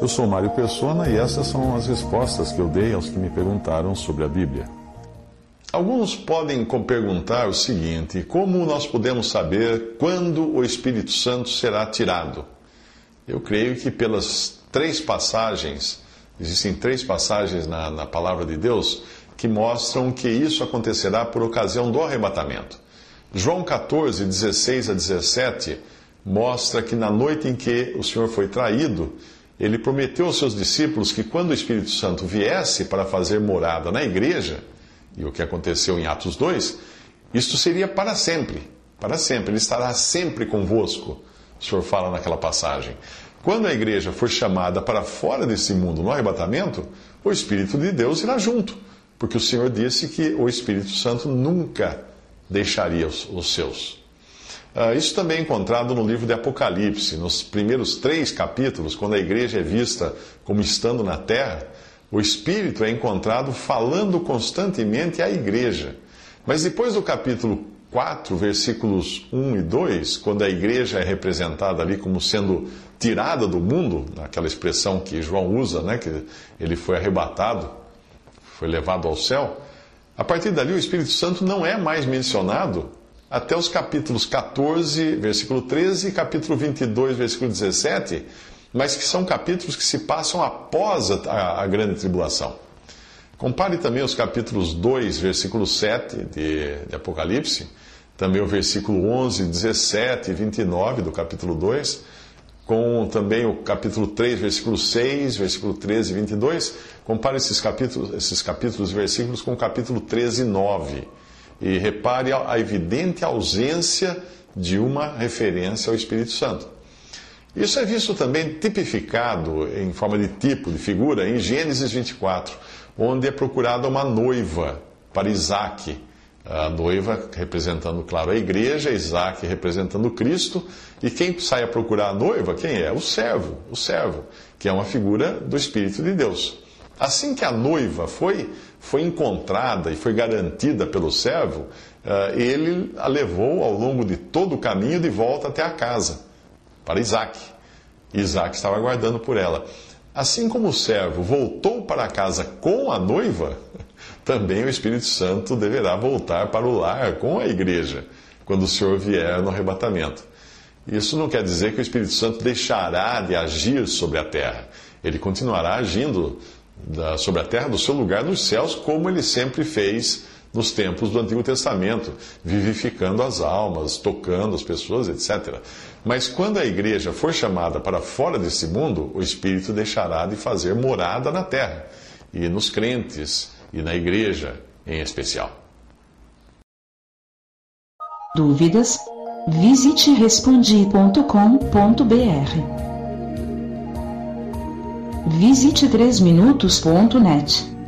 Eu sou Mário Persona e essas são as respostas que eu dei aos que me perguntaram sobre a Bíblia. Alguns podem perguntar o seguinte: como nós podemos saber quando o Espírito Santo será tirado? Eu creio que pelas três passagens, existem três passagens na, na palavra de Deus que mostram que isso acontecerá por ocasião do arrebatamento. João 14, 16 a 17 mostra que na noite em que o Senhor foi traído, ele prometeu aos seus discípulos que quando o Espírito Santo viesse para fazer morada na igreja, e o que aconteceu em Atos 2, isto seria para sempre. Para sempre. Ele estará sempre convosco. O Senhor fala naquela passagem. Quando a igreja for chamada para fora desse mundo no arrebatamento, o Espírito de Deus irá junto, porque o Senhor disse que o Espírito Santo nunca deixaria os, os seus. Uh, isso também é encontrado no livro de Apocalipse, nos primeiros três capítulos, quando a igreja é vista como estando na terra, o Espírito é encontrado falando constantemente à igreja. Mas depois do capítulo 4, versículos 1 e 2, quando a igreja é representada ali como sendo tirada do mundo, aquela expressão que João usa, né, que ele foi arrebatado, foi levado ao céu, a partir dali o Espírito Santo não é mais mencionado até os capítulos 14, versículo 13 e capítulo 22, versículo 17, mas que são capítulos que se passam após a, a grande tribulação. Compare também os capítulos 2, versículo 7 de, de, Apocalipse, também o versículo 11, 17 e 29 do capítulo 2, com também o capítulo 3, versículo 6, versículo 13 e 22. Compare esses capítulos, esses capítulos e versículos com o capítulo 13 e 9. E repare a evidente ausência de uma referência ao Espírito Santo. Isso é visto também tipificado em forma de tipo, de figura, em Gênesis 24, onde é procurada uma noiva para Isaac. A noiva representando, claro, a igreja, Isaac representando Cristo. E quem sai a procurar a noiva, quem é? O servo, o servo, que é uma figura do Espírito de Deus. Assim que a noiva foi, foi encontrada e foi garantida pelo servo, eh, ele a levou ao longo de todo o caminho de volta até a casa para Isaac. Isaac estava aguardando por ela. Assim como o servo voltou para casa com a noiva, também o Espírito Santo deverá voltar para o lar com a igreja, quando o Senhor vier no arrebatamento. Isso não quer dizer que o Espírito Santo deixará de agir sobre a terra. Ele continuará agindo sobre a terra do seu lugar nos céus, como ele sempre fez nos tempos do Antigo Testamento, vivificando as almas, tocando as pessoas, etc. Mas quando a igreja for chamada para fora desse mundo, o Espírito deixará de fazer morada na terra, e nos crentes, e na igreja em especial. Dúvidas? Visite respondi.com.br. Visite 3minutos.net.